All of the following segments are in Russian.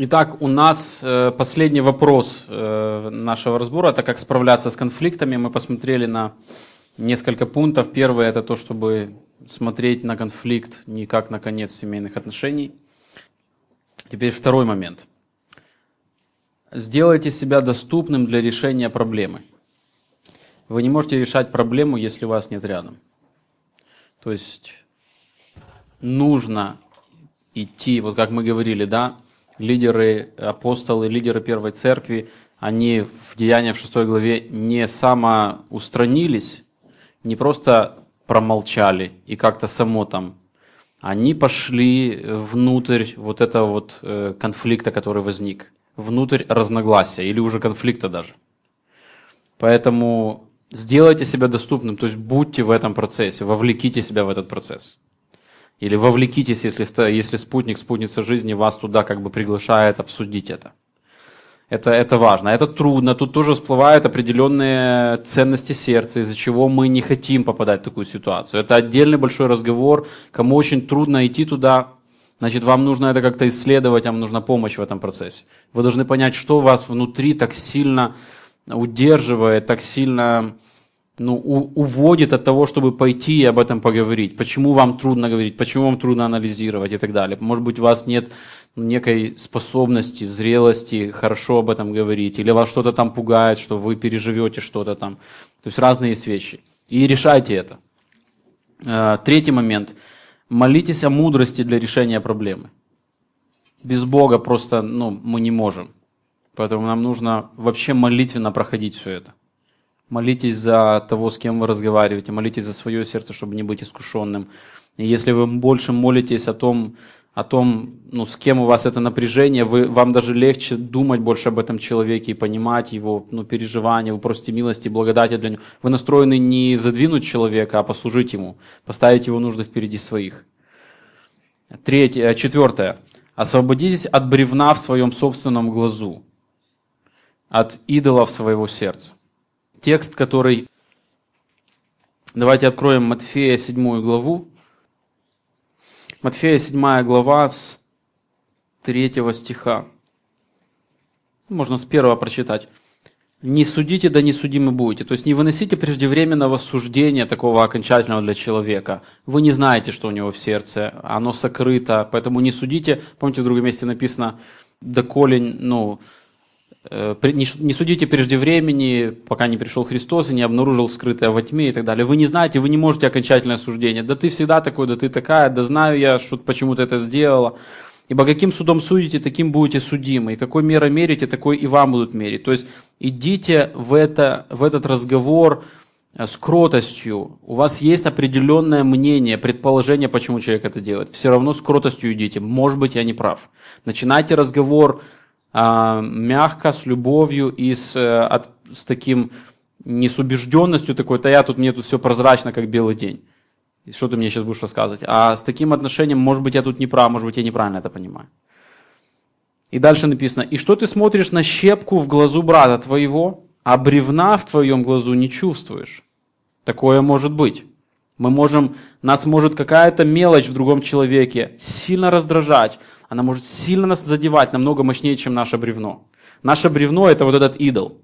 Итак, у нас э, последний вопрос э, нашего разбора, это как справляться с конфликтами. Мы посмотрели на несколько пунктов. Первый это то, чтобы смотреть на конфликт не как на конец семейных отношений. Теперь второй момент. Сделайте себя доступным для решения проблемы. Вы не можете решать проблему, если вас нет рядом. То есть нужно идти, вот как мы говорили, да, лидеры, апостолы, лидеры первой церкви, они в Деяниях в 6 главе не самоустранились, не просто промолчали и как-то само там. Они пошли внутрь вот этого вот э, конфликта, который возник, внутрь разногласия или уже конфликта даже. Поэтому сделайте себя доступным, то есть будьте в этом процессе, вовлеките себя в этот процесс. Или вовлекитесь, если, если спутник, спутница жизни вас туда как бы приглашает обсудить это. Это, это важно. Это трудно. Тут тоже всплывают определенные ценности сердца, из-за чего мы не хотим попадать в такую ситуацию. Это отдельный большой разговор. Кому очень трудно идти туда, значит, вам нужно это как-то исследовать, вам нужна помощь в этом процессе. Вы должны понять, что вас внутри так сильно удерживает, так сильно ну, у, уводит от того, чтобы пойти и об этом поговорить. Почему вам трудно говорить, почему вам трудно анализировать и так далее. Может быть, у вас нет некой способности, зрелости хорошо об этом говорить, или вас что-то там пугает, что вы переживете что-то там. То есть разные есть вещи. И решайте это. Э, третий момент. Молитесь о мудрости для решения проблемы. Без Бога просто ну, мы не можем. Поэтому нам нужно вообще молитвенно проходить все это. Молитесь за того, с кем вы разговариваете, молитесь за свое сердце, чтобы не быть искушенным. И если вы больше молитесь о том, о том, ну, с кем у вас это напряжение, вы, вам даже легче думать больше об этом человеке и понимать его ну, переживания, вы просите милости, благодати для него. Вы настроены не задвинуть человека, а послужить ему, поставить его нужды впереди своих. Третье, э, четвертое. Освободитесь от бревна в своем собственном глазу, от идолов своего сердца. Текст, который... Давайте откроем Матфея 7 главу. Матфея 7 глава с 3 стиха. Можно с первого прочитать. «Не судите, да не судимы будете». То есть не выносите преждевременного суждения такого окончательного для человека. Вы не знаете, что у него в сердце, оно сокрыто, поэтому не судите. Помните, в другом месте написано, доколе, ну, не судите прежде времени, пока не пришел Христос и не обнаружил скрытое во тьме и так далее. Вы не знаете, вы не можете окончательное суждение. Да ты всегда такой, да ты такая, да знаю я, что почему ты это сделала. Ибо каким судом судите, таким будете судимы. И какой мерой мерите, такой и вам будут мерить. То есть идите в, это, в этот разговор э, с кротостью. У вас есть определенное мнение, предположение, почему человек это делает. Все равно с кротостью идите. Может быть, я не прав. Начинайте разговор мягко, с любовью и с, э, от, с таким, не с убежденностью такой, то я тут, мне тут все прозрачно, как белый день. Что ты мне сейчас будешь рассказывать? А с таким отношением, может быть, я тут не прав, может быть, я неправильно это понимаю. И дальше написано, и что ты смотришь на щепку в глазу брата твоего, а бревна в твоем глазу не чувствуешь? Такое может быть. Мы можем, нас может какая-то мелочь в другом человеке сильно раздражать, она может сильно нас задевать, намного мощнее, чем наше бревно. Наше бревно – это вот этот идол.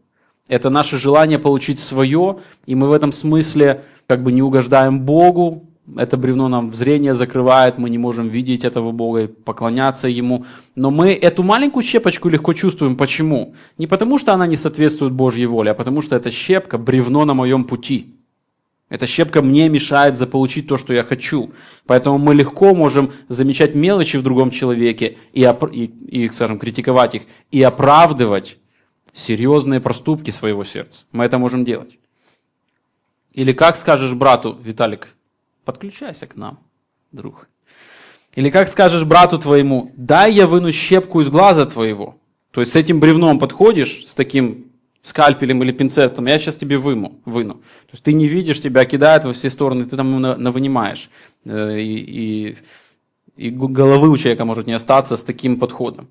Это наше желание получить свое, и мы в этом смысле как бы не угождаем Богу, это бревно нам зрение закрывает, мы не можем видеть этого Бога и поклоняться Ему. Но мы эту маленькую щепочку легко чувствуем. Почему? Не потому, что она не соответствует Божьей воле, а потому, что эта щепка – бревно на моем пути. Эта щепка мне мешает заполучить то, что я хочу. Поэтому мы легко можем замечать мелочи в другом человеке и, и, и скажем, критиковать их, и оправдывать серьезные проступки своего сердца. Мы это можем делать. Или как скажешь брату, Виталик, подключайся к нам, друг. Или как скажешь брату твоему, дай я выну щепку из глаза твоего. То есть с этим бревном подходишь, с таким скальпелем или пинцетом, я сейчас тебе выму, выну. То есть ты не видишь, тебя кидает во все стороны, ты там навынимаешь. Э, и, и, и головы у человека может не остаться с таким подходом.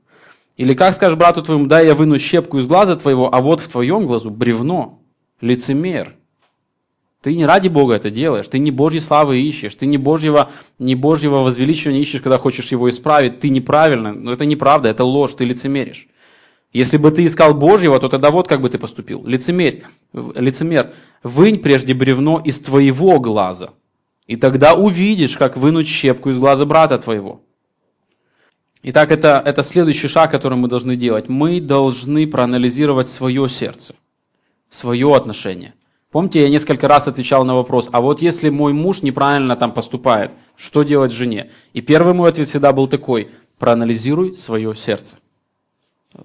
Или как скажешь брату твоему, дай я выну щепку из глаза твоего, а вот в твоем глазу бревно, лицемер. Ты не ради Бога это делаешь, ты не Божьей славы ищешь, ты не Божьего, не Божьего возвеличивания ищешь, когда хочешь его исправить, ты неправильно, но это неправда, это ложь, ты лицемеришь. Если бы ты искал Божьего, то тогда вот как бы ты поступил. Лицемерь, лицемер, вынь прежде бревно из твоего глаза, и тогда увидишь, как вынуть щепку из глаза брата твоего. Итак, это, это следующий шаг, который мы должны делать. Мы должны проанализировать свое сердце, свое отношение. Помните, я несколько раз отвечал на вопрос, а вот если мой муж неправильно там поступает, что делать жене? И первый мой ответ всегда был такой, проанализируй свое сердце.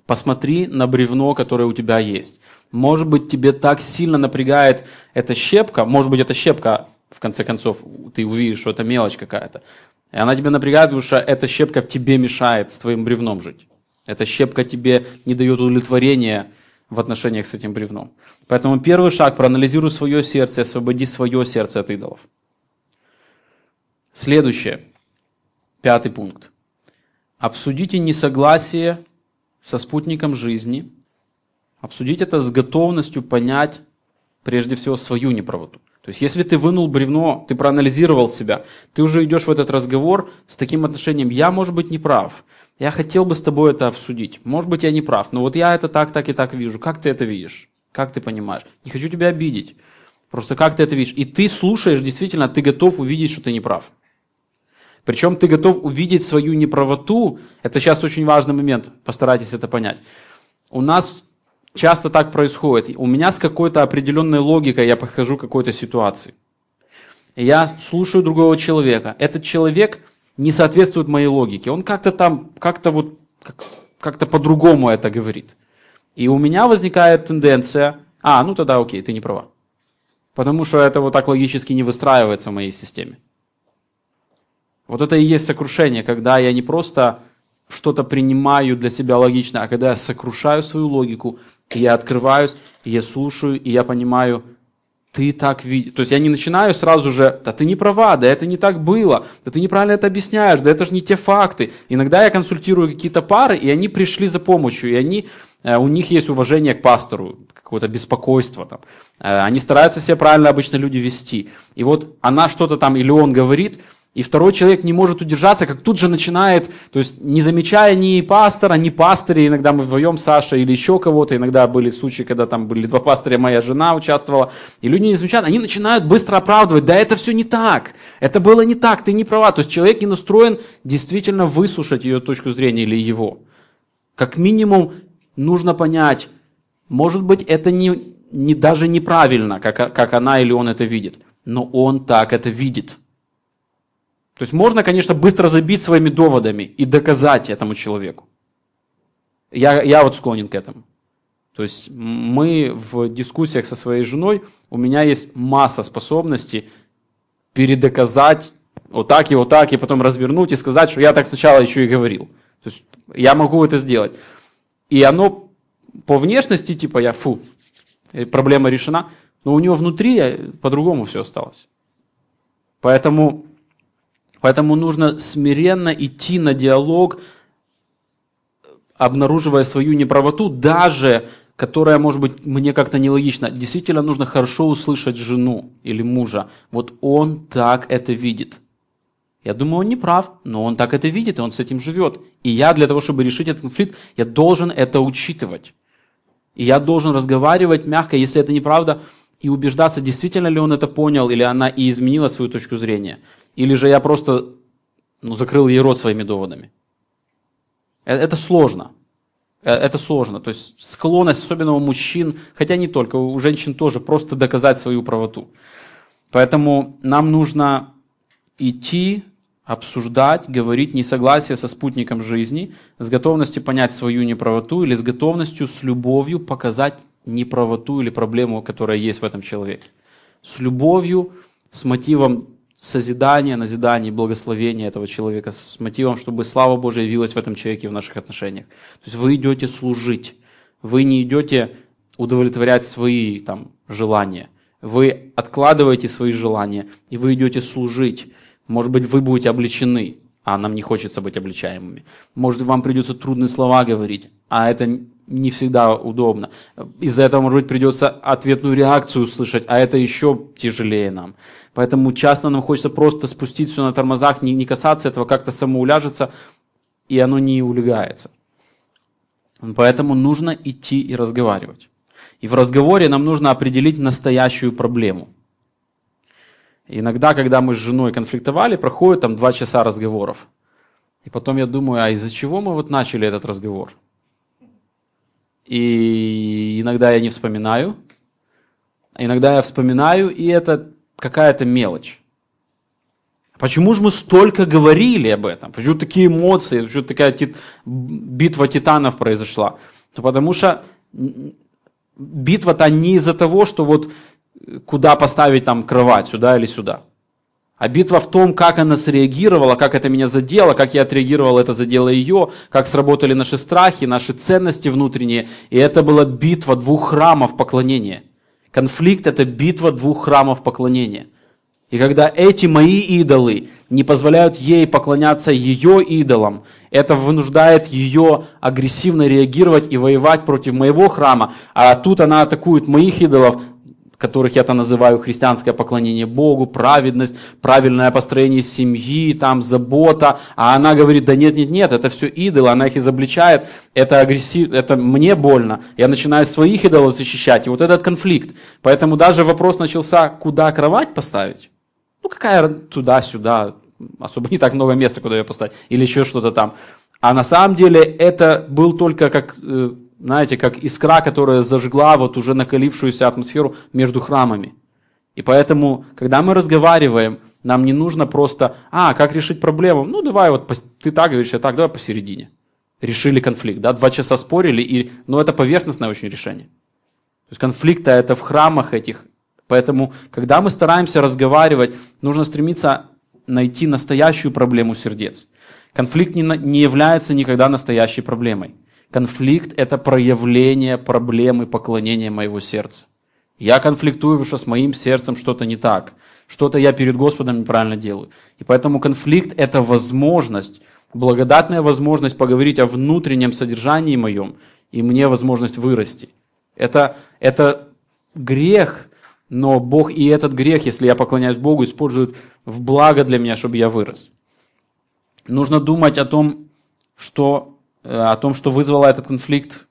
Посмотри на бревно, которое у тебя есть. Может быть, тебе так сильно напрягает эта щепка, может быть, эта щепка, в конце концов, ты увидишь, что это мелочь какая-то. И она тебя напрягает, потому что эта щепка тебе мешает с твоим бревном жить. Эта щепка тебе не дает удовлетворения в отношениях с этим бревном. Поэтому первый шаг, проанализируй свое сердце, освободи свое сердце от идолов. Следующее, пятый пункт. Обсудите несогласие со спутником жизни, обсудить это с готовностью понять прежде всего свою неправоту. То есть, если ты вынул бревно, ты проанализировал себя, ты уже идешь в этот разговор с таким отношением, я, может быть, не прав, я хотел бы с тобой это обсудить, может быть, я не прав, но вот я это так, так и так вижу, как ты это видишь, как ты понимаешь, не хочу тебя обидеть, просто как ты это видишь, и ты слушаешь, действительно, ты готов увидеть, что ты не прав. Причем ты готов увидеть свою неправоту. Это сейчас очень важный момент, постарайтесь это понять. У нас часто так происходит. У меня с какой-то определенной логикой я подхожу к какой-то ситуации. Я слушаю другого человека. Этот человек не соответствует моей логике. Он как-то там, как-то вот, как, как-то по-другому это говорит. И у меня возникает тенденция, а, ну тогда окей, ты не права. Потому что это вот так логически не выстраивается в моей системе. Вот это и есть сокрушение, когда я не просто что-то принимаю для себя логично, а когда я сокрушаю свою логику, и я открываюсь, и я слушаю, и я понимаю, ты так видишь. То есть я не начинаю сразу же, да ты не права, да это не так было, да ты неправильно это объясняешь, да это же не те факты. Иногда я консультирую какие-то пары, и они пришли за помощью, и они, э, у них есть уважение к пастору, какое-то беспокойство. Там. Э, они стараются себя правильно обычно люди вести. И вот она что-то там, или он говорит, и второй человек не может удержаться, как тут же начинает, то есть не замечая ни пастора, ни пастыря, иногда мы вдвоем, Саша или еще кого-то, иногда были случаи, когда там были два пастыря, моя жена участвовала, и люди не замечают, они начинают быстро оправдывать, да это все не так, это было не так, ты не права, то есть человек не настроен действительно выслушать ее точку зрения или его. Как минимум нужно понять, может быть это не, не даже неправильно, как, как она или он это видит, но он так это видит. То есть можно, конечно, быстро забить своими доводами и доказать этому человеку. Я, я вот склонен к этому. То есть мы в дискуссиях со своей женой, у меня есть масса способностей передоказать вот так и вот так, и потом развернуть и сказать, что я так сначала еще и говорил. То есть я могу это сделать. И оно по внешности, типа я, фу, проблема решена, но у него внутри по-другому все осталось. Поэтому Поэтому нужно смиренно идти на диалог, обнаруживая свою неправоту, даже которая, может быть, мне как-то нелогична. Действительно нужно хорошо услышать жену или мужа. Вот он так это видит. Я думаю, он не прав, но он так это видит, и он с этим живет. И я для того, чтобы решить этот конфликт, я должен это учитывать. И я должен разговаривать мягко, если это неправда, и убеждаться, действительно ли он это понял, или она и изменила свою точку зрения. Или же я просто ну, закрыл ей рот своими доводами. Э, это сложно. Э, это сложно. То есть склонность, особенно у мужчин, хотя не только, у женщин тоже, просто доказать свою правоту. Поэтому нам нужно идти, обсуждать, говорить несогласие со спутником жизни, с готовностью понять свою неправоту или с готовностью, с любовью показать неправоту или проблему, которая есть в этом человеке. С любовью, с мотивом созидания, назидания, благословения этого человека с мотивом, чтобы слава Божия явилась в этом человеке в наших отношениях. То есть вы идете служить, вы не идете удовлетворять свои там, желания, вы откладываете свои желания, и вы идете служить. Может быть, вы будете обличены, а нам не хочется быть обличаемыми. Может, вам придется трудные слова говорить, а это не всегда удобно. Из-за этого, может быть, придется ответную реакцию услышать, а это еще тяжелее нам. Поэтому часто нам хочется просто спустить все на тормозах, не, не касаться этого, как-то самоуляжется, и оно не улегается. Поэтому нужно идти и разговаривать. И в разговоре нам нужно определить настоящую проблему. Иногда, когда мы с женой конфликтовали, проходит там два часа разговоров. И потом я думаю, а из-за чего мы вот начали этот разговор? И иногда я не вспоминаю, иногда я вспоминаю, и это какая-то мелочь. Почему же мы столько говорили об этом? Почему такие эмоции? Почему такая тит... битва титанов произошла? Ну, потому что битва-то не из-за того, что вот куда поставить там кровать, сюда или сюда. А битва в том, как она среагировала, как это меня задело, как я отреагировал, это задело ее, как сработали наши страхи, наши ценности внутренние. И это была битва двух храмов поклонения. Конфликт – это битва двух храмов поклонения. И когда эти мои идолы не позволяют ей поклоняться ее идолам, это вынуждает ее агрессивно реагировать и воевать против моего храма, а тут она атакует моих идолов, которых я-то называю христианское поклонение Богу, праведность, правильное построение семьи, там забота, а она говорит, да нет, нет, нет, это все идолы, она их изобличает, это агрессив, это мне больно, я начинаю своих идолов защищать, и вот этот конфликт. Поэтому даже вопрос начался, куда кровать поставить? Ну какая туда-сюда, особо не так много места, куда ее поставить, или еще что-то там. А на самом деле это был только как э, знаете, как искра, которая зажгла вот уже накалившуюся атмосферу между храмами. И поэтому, когда мы разговариваем, нам не нужно просто, а, как решить проблему? Ну, давай вот, ты так говоришь, я так, давай посередине. Решили конфликт, да, два часа спорили, и, но это поверхностное очень решение. То есть конфликта это в храмах этих. Поэтому, когда мы стараемся разговаривать, нужно стремиться найти настоящую проблему сердец. Конфликт не, не является никогда настоящей проблемой. Конфликт – это проявление проблемы поклонения моего сердца. Я конфликтую, потому что с моим сердцем что-то не так. Что-то я перед Господом неправильно делаю. И поэтому конфликт – это возможность, благодатная возможность поговорить о внутреннем содержании моем, и мне возможность вырасти. Это, это грех, но Бог и этот грех, если я поклоняюсь Богу, использует в благо для меня, чтобы я вырос. Нужно думать о том, что о том, что вызвало этот конфликт,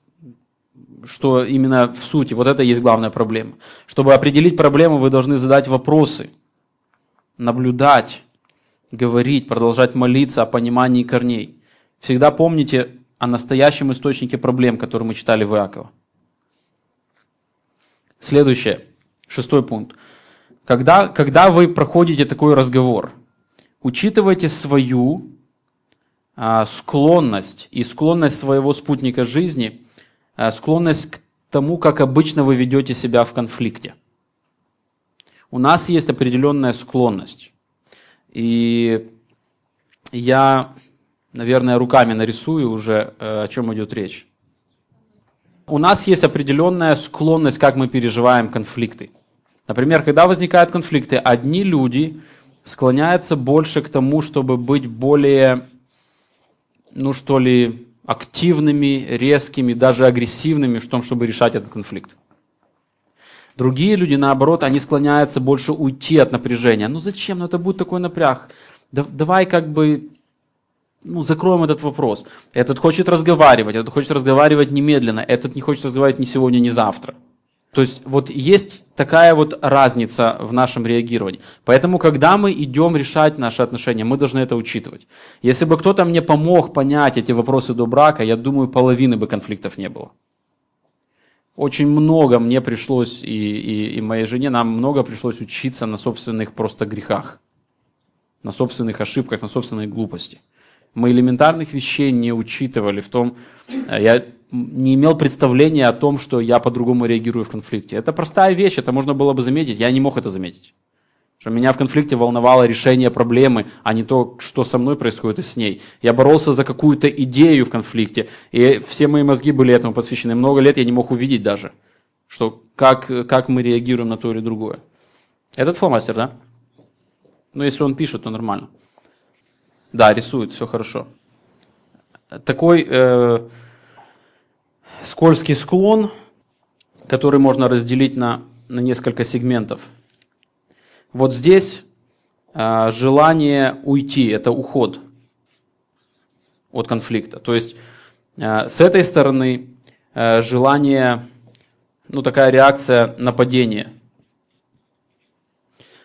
что именно в сути. Вот это и есть главная проблема. Чтобы определить проблему, вы должны задать вопросы, наблюдать, говорить, продолжать молиться о понимании корней. Всегда помните о настоящем источнике проблем, который мы читали в Иакова. Следующее, шестой пункт. Когда, когда вы проходите такой разговор, учитывайте свою склонность и склонность своего спутника жизни, а, склонность к тому, как обычно вы ведете себя в конфликте. У нас есть определенная склонность. И я, наверное, руками нарисую уже, э, о чем идет речь. У нас есть определенная склонность, как мы переживаем конфликты. Например, когда возникают конфликты, одни люди склоняются больше к тому, чтобы быть более ну что ли, активными, резкими, даже агрессивными в том, чтобы решать этот конфликт. Другие люди, наоборот, они склоняются больше уйти от напряжения. Ну зачем? Ну это будет такой напряг. Да, давай как бы ну, закроем этот вопрос. Этот хочет разговаривать, этот хочет разговаривать немедленно, этот не хочет разговаривать ни сегодня, ни завтра. То есть вот есть такая вот разница в нашем реагировании. Поэтому, когда мы идем решать наши отношения, мы должны это учитывать. Если бы кто-то мне помог понять эти вопросы до брака, я думаю, половины бы конфликтов не было. Очень много мне пришлось, и, и, и моей жене, нам много пришлось учиться на собственных просто грехах, на собственных ошибках, на собственной глупости. Мы элементарных вещей не учитывали в том, э, я не имел представления о том, что я по-другому реагирую в конфликте. Это простая вещь, это можно было бы заметить, я не мог это заметить. Что меня в конфликте волновало решение проблемы, а не то, что со мной происходит и с ней. Я боролся за какую-то идею в конфликте, и все мои мозги были этому посвящены. Много лет я не мог увидеть даже, что как, как мы реагируем на то или другое. Этот фломастер, да? Ну, если он пишет, то нормально. Да, рисует, все хорошо. Такой... Э, скользкий склон, который можно разделить на, на несколько сегментов. Вот здесь э, желание уйти, это уход от конфликта. То есть э, с этой стороны э, желание, ну такая реакция нападения.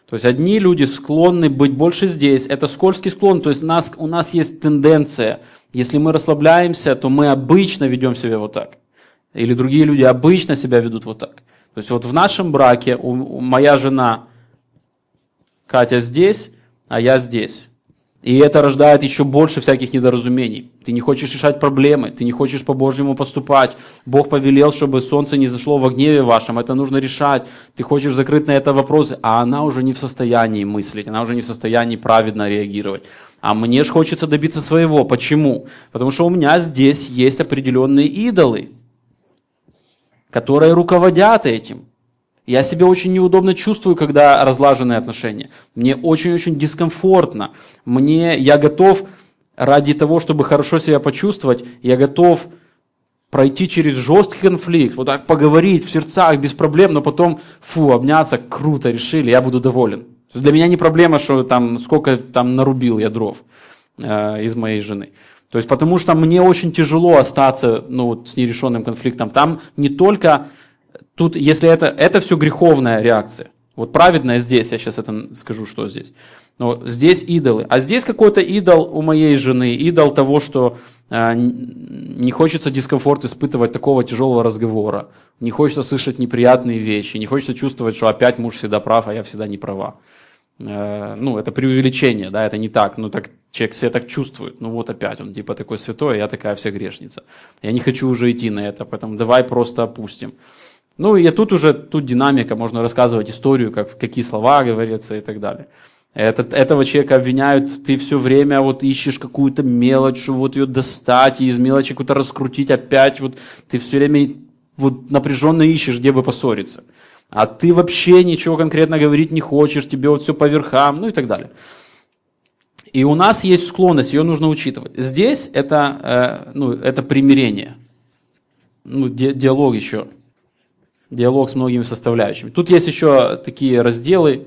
То есть одни люди склонны быть больше здесь, это скользкий склон, то есть нас, у нас есть тенденция, если мы расслабляемся, то мы обычно ведем себя вот так. Или другие люди обычно себя ведут вот так. То есть вот в нашем браке у, у, моя жена Катя здесь, а я здесь. И это рождает еще больше всяких недоразумений. Ты не хочешь решать проблемы, ты не хочешь по-божьему поступать. Бог повелел, чтобы солнце не зашло в гневе вашем, это нужно решать. Ты хочешь закрыть на это вопросы, а она уже не в состоянии мыслить, она уже не в состоянии праведно реагировать. А мне же хочется добиться своего. Почему? Потому что у меня здесь есть определенные идолы, которые руководят этим. Я себя очень неудобно чувствую, когда разлаженные отношения. Мне очень-очень дискомфортно. Мне, я готов ради того, чтобы хорошо себя почувствовать, я готов пройти через жесткий конфликт, вот так поговорить в сердцах без проблем, но потом, фу, обняться, круто, решили, я буду доволен. Для меня не проблема, что там сколько там нарубил я дров э, из моей жены. То есть потому что мне очень тяжело остаться ну, вот, с нерешенным конфликтом. Там не только тут, если это, это все греховная реакция. Вот праведная здесь, я сейчас это скажу, что здесь. Но здесь идолы. А здесь какой-то идол у моей жены, идол того, что э, не хочется дискомфорт испытывать такого тяжелого разговора, не хочется слышать неприятные вещи, не хочется чувствовать, что опять муж всегда прав, а я всегда не права. Э, ну, это преувеличение, да, это не так, ну, так человек себя так чувствует, ну, вот опять он типа такой святой, а я такая вся грешница. Я не хочу уже идти на это, поэтому давай просто опустим. Ну и тут уже, тут динамика, можно рассказывать историю, как, какие слова говорятся и так далее. Этот, этого человека обвиняют, ты все время вот ищешь какую-то мелочь, вот ее достать, и из мелочи какую-то раскрутить опять, вот ты все время вот напряженно ищешь, где бы поссориться. А ты вообще ничего конкретно говорить не хочешь, тебе вот все по верхам, ну и так далее. И у нас есть склонность, ее нужно учитывать. Здесь это, э, ну, это примирение, ну, ди диалог еще диалог с многими составляющими. Тут есть еще такие разделы,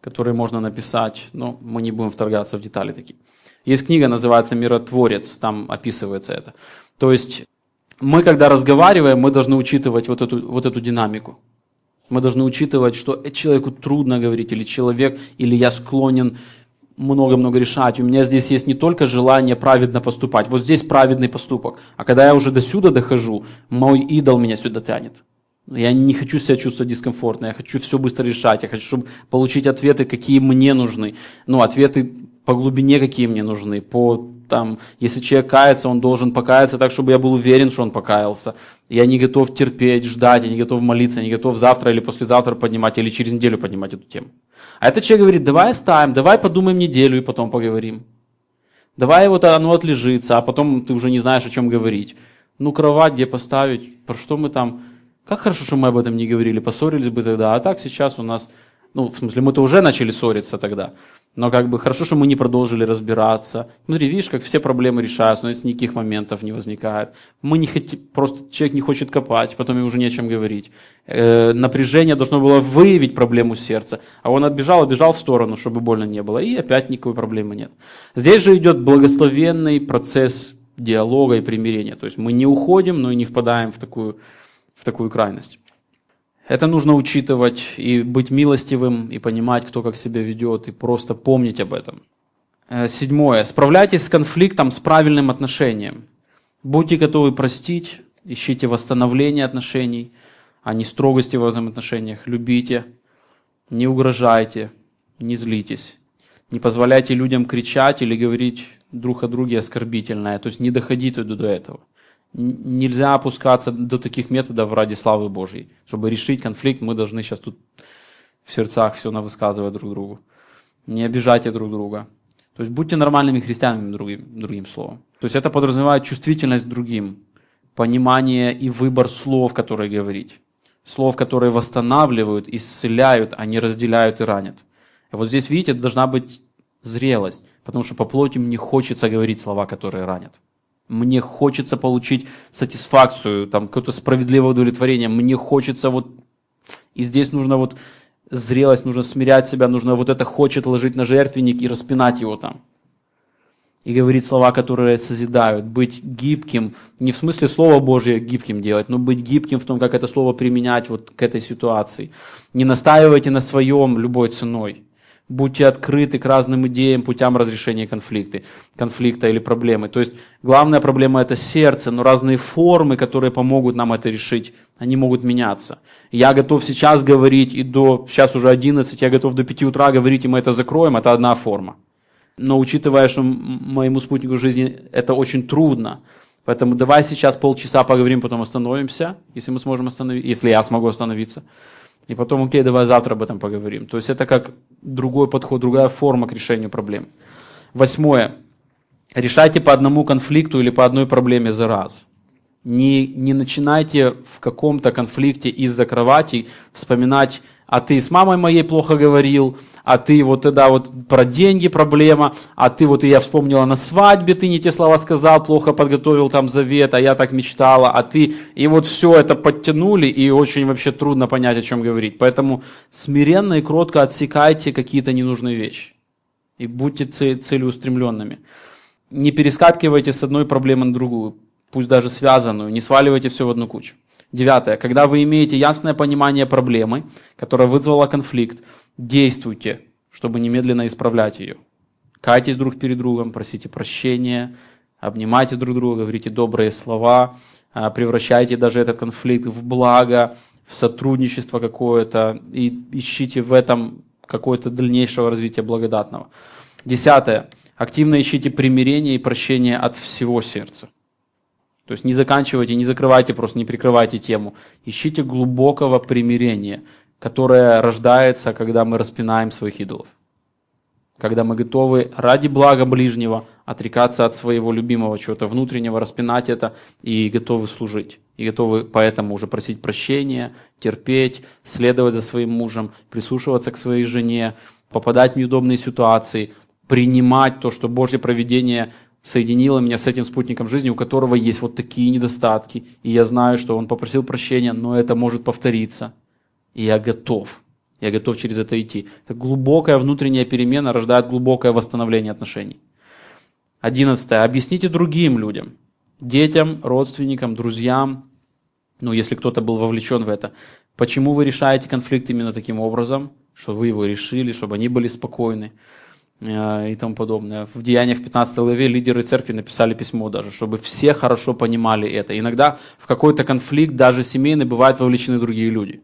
которые можно написать, но мы не будем вторгаться в детали такие. Есть книга, называется «Миротворец», там описывается это. То есть мы, когда разговариваем, мы должны учитывать вот эту, вот эту динамику. Мы должны учитывать, что человеку трудно говорить, или человек, или я склонен много-много решать. У меня здесь есть не только желание праведно поступать, вот здесь праведный поступок. А когда я уже до сюда дохожу, мой идол меня сюда тянет. Я не хочу себя чувствовать дискомфортно, я хочу все быстро решать, я хочу, чтобы получить ответы, какие мне нужны. Ну, ответы по глубине, какие мне нужны, по там, если человек кается, он должен покаяться так, чтобы я был уверен, что он покаялся. Я не готов терпеть, ждать, я не готов молиться, я не готов завтра или послезавтра поднимать, или через неделю поднимать эту тему. А этот человек говорит, давай оставим, давай подумаем неделю и потом поговорим. Давай вот оно отлежится, а потом ты уже не знаешь, о чем говорить. Ну, кровать где поставить, про что мы там как хорошо, что мы об этом не говорили, поссорились бы тогда. А так сейчас у нас, ну, в смысле, мы-то уже начали ссориться тогда. Но как бы хорошо, что мы не продолжили разбираться. Смотри, видишь, как все проблемы решаются, но если никаких моментов не возникает. Мы не хотим, просто человек не хочет копать, потом ему уже не о чем говорить. Э, напряжение должно было выявить проблему сердца, а он отбежал, отбежал в сторону, чтобы больно не было, и опять никакой проблемы нет. Здесь же идет благословенный процесс диалога и примирения. То есть мы не уходим, но и не впадаем в такую в такую крайность. Это нужно учитывать и быть милостивым, и понимать, кто как себя ведет, и просто помнить об этом. Э, седьмое. Справляйтесь с конфликтом с правильным отношением. Будьте готовы простить, ищите восстановление отношений, а не строгости в взаимоотношениях. Любите, не угрожайте, не злитесь. Не позволяйте людям кричать или говорить друг о друге оскорбительное, то есть не доходите до этого нельзя опускаться до таких методов ради славы Божьей. Чтобы решить конфликт, мы должны сейчас тут в сердцах все навысказывать друг другу. Не обижайте друг друга. То есть будьте нормальными христианами, другим, другим словом. То есть это подразумевает чувствительность другим, понимание и выбор слов, которые говорить. Слов, которые восстанавливают, исцеляют, а не разделяют и ранят. И вот здесь, видите, должна быть зрелость, потому что по плоти мне хочется говорить слова, которые ранят. Мне хочется получить сатисфакцию, там, какое-то справедливое удовлетворение. Мне хочется вот... И здесь нужно вот зрелость, нужно смирять себя, нужно вот это хочет ложить на жертвенник и распинать его там. И говорить слова, которые созидают. Быть гибким, не в смысле Слова Божье гибким делать, но быть гибким в том, как это Слово применять вот к этой ситуации. Не настаивайте на своем любой ценой. Будьте открыты к разным идеям, путям разрешения конфликта, конфликта или проблемы. То есть главная проблема это сердце, но разные формы, которые помогут нам это решить, они могут меняться. Я готов сейчас говорить и до, сейчас уже 11, я готов до 5 утра говорить, и мы это закроем, это одна форма. Но учитывая, что моему спутнику жизни это очень трудно, поэтому давай сейчас полчаса поговорим, потом остановимся, если мы сможем остановиться, если я смогу остановиться. И потом, окей, давай завтра об этом поговорим. То есть это как другой подход, другая форма к решению проблем. Восьмое. Решайте по одному конфликту или по одной проблеме за раз. Не, не начинайте в каком-то конфликте из-за кровати вспоминать а ты с мамой моей плохо говорил, а ты вот тогда вот про деньги проблема, а ты вот и я вспомнила на свадьбе, ты не те слова сказал, плохо подготовил там завет, а я так мечтала, а ты, и вот все это подтянули, и очень вообще трудно понять, о чем говорить. Поэтому смиренно и кротко отсекайте какие-то ненужные вещи и будьте целеустремленными. Не перескакивайте с одной проблемы на другую, пусть даже связанную, не сваливайте все в одну кучу. Девятое. Когда вы имеете ясное понимание проблемы, которая вызвала конфликт, действуйте, чтобы немедленно исправлять ее. Кайтесь друг перед другом, просите прощения, обнимайте друг друга, говорите добрые слова, а, превращайте даже этот конфликт в благо, в сотрудничество какое-то и ищите в этом какое-то дальнейшего развития благодатного. Десятое. Активно ищите примирение и прощение от всего сердца. То есть не заканчивайте, не закрывайте, просто не прикрывайте тему. Ищите глубокого примирения, которое рождается, когда мы распинаем своих идолов. Когда мы готовы ради блага ближнего отрекаться от своего любимого чего-то внутреннего, распинать это и готовы служить. И готовы поэтому уже просить прощения, терпеть, следовать за своим мужем, прислушиваться к своей жене, попадать в неудобные ситуации, принимать то, что Божье проведение соединила меня с этим спутником жизни, у которого есть вот такие недостатки. И я знаю, что он попросил прощения, но это может повториться. И я готов. Я готов через это идти. Это глубокая внутренняя перемена рождает глубокое восстановление отношений. Одиннадцатое. Объясните другим людям, детям, родственникам, друзьям, ну, если кто-то был вовлечен в это, почему вы решаете конфликт именно таким образом, что вы его решили, чтобы они были спокойны. Э, и тому подобное. В Деяниях 15 главе лидеры церкви написали письмо даже, чтобы все хорошо понимали это. Иногда в какой-то конфликт, даже семейный, бывают вовлечены другие люди.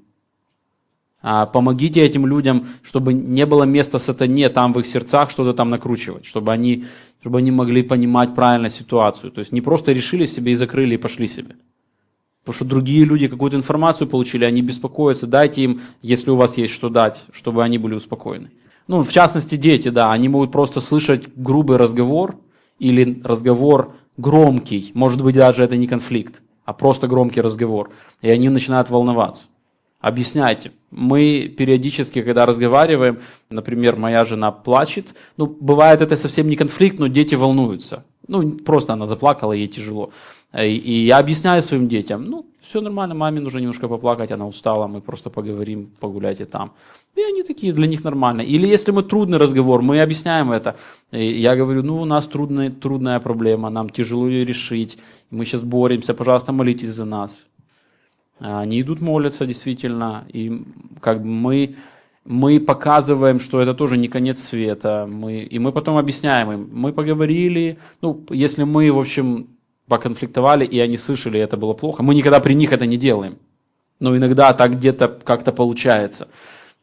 А, помогите этим людям, чтобы не было места сатане там в их сердцах что-то там накручивать, чтобы они, чтобы они могли понимать правильно ситуацию. То есть не просто решили себе и закрыли и пошли себе. Потому что другие люди какую-то информацию получили, они беспокоятся. Дайте им, если у вас есть что дать, чтобы они были успокоены ну, в частности, дети, да, они могут просто слышать грубый разговор или разговор громкий, может быть, даже это не конфликт, а просто громкий разговор, и они начинают волноваться. Объясняйте. Мы периодически, когда разговариваем, например, моя жена плачет, ну, бывает это совсем не конфликт, но дети волнуются. Ну, просто она заплакала, ей тяжело. И я объясняю своим детям, ну, все нормально, маме нужно немножко поплакать, она устала, мы просто поговорим, погуляйте там. И они такие, для них нормально. Или если мы трудный разговор, мы объясняем это. И я говорю, ну, у нас трудная, трудная проблема, нам тяжело ее решить, мы сейчас боремся, пожалуйста, молитесь за нас. Они идут молятся действительно, и как бы мы, мы показываем, что это тоже не конец света, мы, и мы потом объясняем им, мы поговорили, ну, если мы, в общем, поконфликтовали, и они слышали, и это было плохо. Мы никогда при них это не делаем. Но иногда так где-то как-то получается.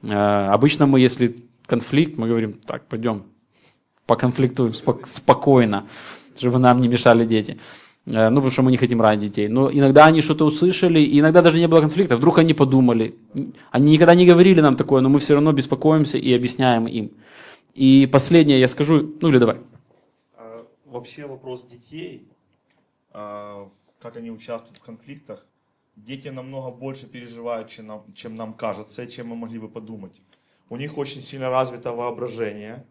Э, обычно мы, если конфликт, мы говорим, так, пойдем, поконфликтуем спокойно, чтобы нам не мешали дети. Э, ну, потому что мы не хотим ранить детей. Но иногда они что-то услышали, и иногда даже не было конфликта. Вдруг они подумали. Они никогда не говорили нам такое, но мы все равно беспокоимся и объясняем им. И последнее я скажу, ну или давай. А, вообще вопрос детей как они участвуют в конфликтах, дети намного больше переживают, чем нам, чем нам кажется, чем мы могли бы подумать. У них очень сильно развито воображение.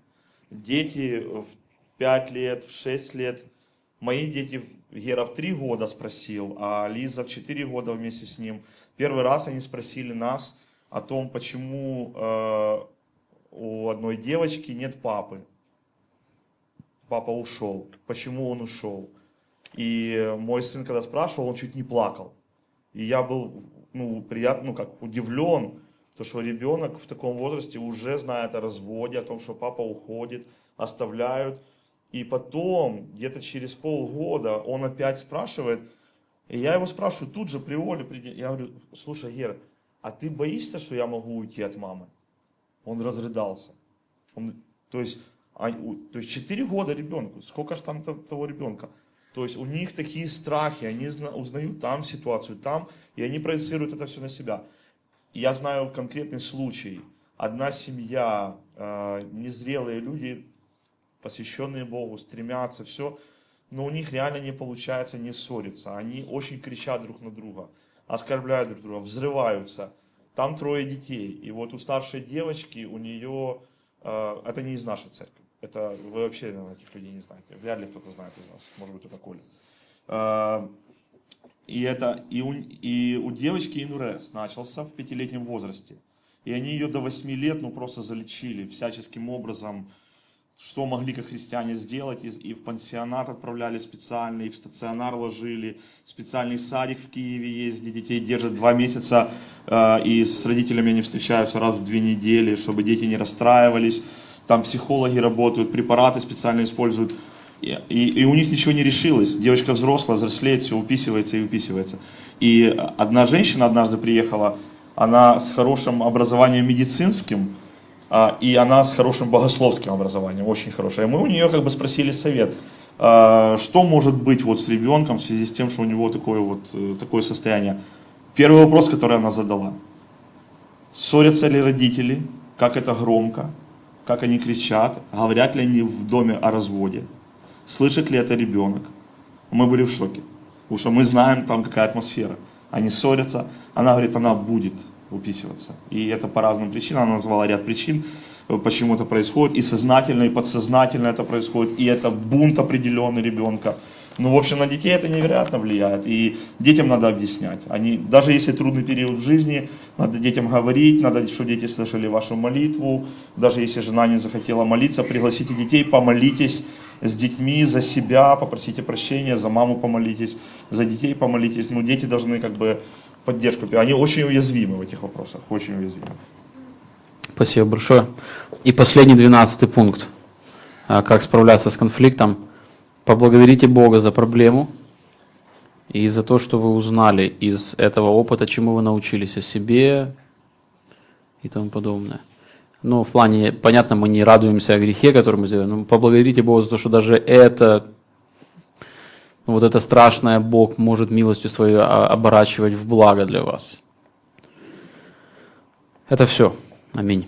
Дети в 5 лет, в 6 лет Мои дети, Гера в 3 года спросил, а Лиза в 4 года вместе с ним. Первый раз они спросили нас о том, почему э, у одной девочки нет папы. Папа ушел. Почему он ушел? И мой сын, когда спрашивал, он чуть не плакал. И я был ну, приятно, ну, как удивлен, то, что ребенок в таком возрасте уже знает о разводе, о том, что папа уходит, оставляют. И потом, где-то через полгода, он опять спрашивает, и я его спрашиваю тут же при Оле, я говорю, слушай, Гера, а ты боишься, что я могу уйти от мамы? Он разрыдался. Он, то, есть, а, то есть 4 года ребенку, сколько же там того ребенка? То есть у них такие страхи, они узнают там ситуацию, там, и они проецируют это все на себя. Я знаю конкретный случай. Одна семья, э, незрелые люди, посвященные Богу, стремятся, все, но у них реально не получается не ссориться. Они очень кричат друг на друга, оскорбляют друг друга, взрываются. Там трое детей. И вот у старшей девочки, у нее, э, это не из нашей церкви, это вы вообще, наверное, этих людей не знаете. Вряд ли кто-то знает из вас, может быть, только Коля. Э, и, это, и, у, и у девочки инурез начался в пятилетнем возрасте. И они ее до 8 лет ну, просто залечили всяческим образом, что могли как христиане сделать. И, и в пансионат отправляли специально, и в стационар ложили. Специальный садик в Киеве есть, где детей держат два месяца, э, и с родителями они встречаются раз в две недели, чтобы дети не расстраивались. Там психологи работают, препараты специально используют. И, и, у них ничего не решилось. Девочка взрослая, взрослеет, все уписывается и уписывается. И одна женщина однажды приехала, она с хорошим образованием медицинским, а, и она с хорошим богословским образованием, очень хорошее. И мы у нее как бы спросили совет, а, что может быть вот с ребенком в связи с тем, что у него такое вот э, такое состояние. Первый вопрос, который она задала. Ссорятся ли родители? Как это громко? Как они кричат? Говорят ли они в доме о разводе? слышит ли это ребенок. Мы были в шоке, потому что мы знаем там какая атмосфера. Они ссорятся, она говорит, она будет уписываться. И это по разным причинам, она назвала ряд причин, почему это происходит. И сознательно, и подсознательно это происходит, и это бунт определенный ребенка. Ну, в общем, на детей это невероятно влияет. И детям надо объяснять. Они, даже если трудный период в жизни, надо детям говорить, надо, что дети слышали вашу молитву. Даже если жена не захотела молиться, пригласите детей, помолитесь с детьми за себя, попросите прощения, за маму помолитесь, за детей помолитесь. Ну, дети должны как бы поддержку. Они очень уязвимы в этих вопросах, очень уязвимы. Спасибо большое. И последний двенадцатый пункт. А как справляться с конфликтом. Поблагодарите Бога за проблему и за то, что вы узнали из этого опыта, чему вы научились о себе и тому подобное. Ну, в плане, понятно, мы не радуемся о грехе, который мы сделали, но поблагодарите Бога за то, что даже это, вот это страшное Бог может милостью свою оборачивать в благо для вас. Это все. Аминь.